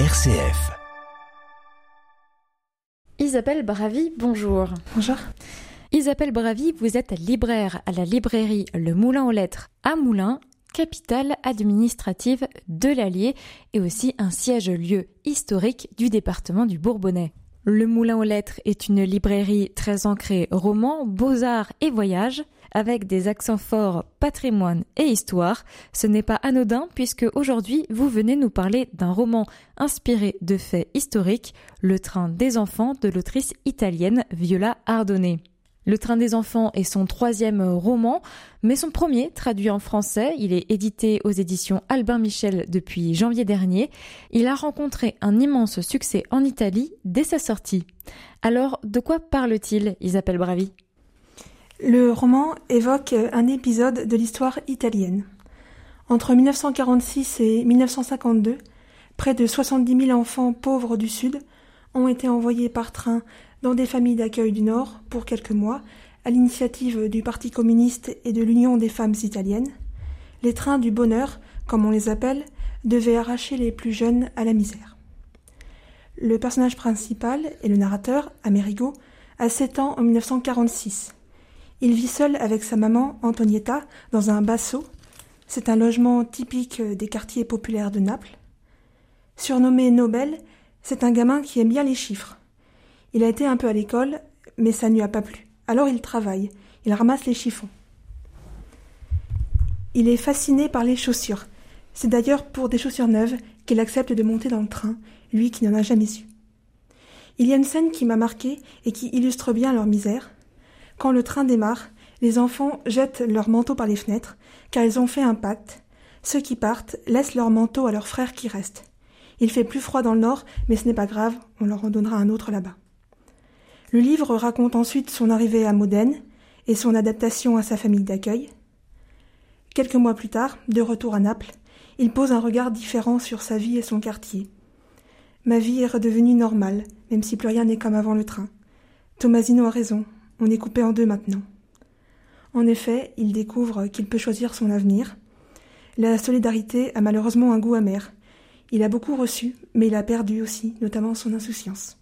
RCF. Isabelle Bravi, bonjour. Bonjour. Isabelle Bravi, vous êtes libraire à la librairie Le Moulin aux Lettres à Moulins, capitale administrative de l'Allier et aussi un siège-lieu historique du département du Bourbonnais. Le Moulin aux Lettres est une librairie très ancrée roman, beaux-arts et voyages, avec des accents forts patrimoine et histoire. Ce n'est pas anodin puisque aujourd'hui vous venez nous parler d'un roman inspiré de faits historiques, Le train des enfants de l'autrice italienne Viola Ardone. Le train des enfants est son troisième roman, mais son premier traduit en français. Il est édité aux éditions Albin Michel depuis janvier dernier. Il a rencontré un immense succès en Italie dès sa sortie. Alors, de quoi parle-t-il, Isabelle Bravi? Le roman évoque un épisode de l'histoire italienne. Entre 1946 et 1952, près de 70 000 enfants pauvres du Sud ont été envoyés par train dans des familles d'accueil du Nord pour quelques mois, à l'initiative du Parti communiste et de l'Union des femmes italiennes. Les trains du bonheur, comme on les appelle, devaient arracher les plus jeunes à la misère. Le personnage principal est le narrateur, Amerigo, a 7 ans en 1946. Il vit seul avec sa maman, Antonietta, dans un basso. C'est un logement typique des quartiers populaires de Naples. Surnommé Nobel, c'est un gamin qui aime bien les chiffres. Il a été un peu à l'école, mais ça ne lui a pas plu. Alors il travaille, il ramasse les chiffons. Il est fasciné par les chaussures. C'est d'ailleurs pour des chaussures neuves qu'il accepte de monter dans le train, lui qui n'en a jamais eu. Il y a une scène qui m'a marqué et qui illustre bien leur misère. Quand le train démarre, les enfants jettent leurs manteaux par les fenêtres, car ils ont fait un pacte. Ceux qui partent laissent leurs manteaux à leurs frères qui restent. Il fait plus froid dans le nord, mais ce n'est pas grave, on leur en donnera un autre là-bas. Le livre raconte ensuite son arrivée à Modène et son adaptation à sa famille d'accueil. Quelques mois plus tard, de retour à Naples, il pose un regard différent sur sa vie et son quartier. Ma vie est redevenue normale, même si plus rien n'est comme avant le train. Tomasino a raison, on est coupé en deux maintenant. En effet, il découvre qu'il peut choisir son avenir. La solidarité a malheureusement un goût amer. Il a beaucoup reçu, mais il a perdu aussi, notamment son insouciance.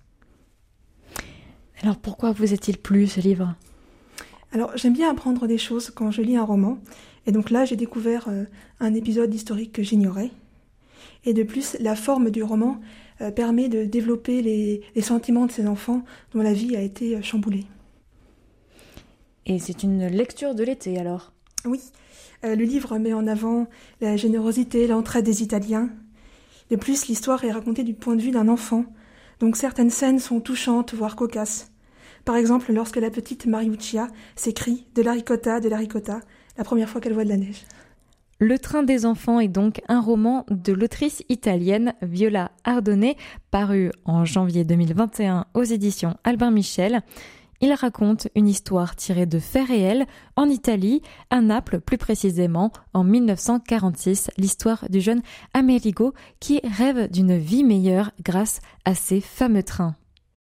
Alors pourquoi vous est-il plu ce livre? Alors j'aime bien apprendre des choses quand je lis un roman. Et donc là j'ai découvert euh, un épisode historique que j'ignorais. Et de plus, la forme du roman euh, permet de développer les, les, sentiments de ces enfants dont la vie a été euh, chamboulée. Et c'est une lecture de l'été alors Oui. le livre met en avant la générosité, l'entraide des Italiens. De plus, l'histoire est racontée du point de vue d'un enfant. Donc certaines scènes sont touchantes, voire cocasses. Par exemple, lorsque la petite Mariuccia s'écrie De la ricotta, de la ricotta, la première fois qu'elle voit de la neige. Le train des enfants est donc un roman de l'autrice italienne Viola Ardone, paru en janvier 2021 aux éditions Albin Michel. Il raconte une histoire tirée de faits réels en Italie, à Naples plus précisément, en 1946, l'histoire du jeune Amerigo qui rêve d'une vie meilleure grâce à ses fameux trains.